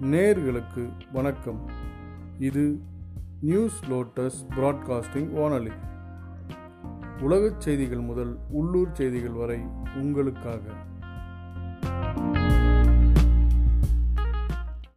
நேர்களுக்கு வணக்கம். இது நியூஸ் லோட்டஸ் பிராட்காஸ்டிங் வானொலி. உலகச் செய்திகள் முதல் உள்ளூர் செய்திகள் வரை உங்களுக்காக.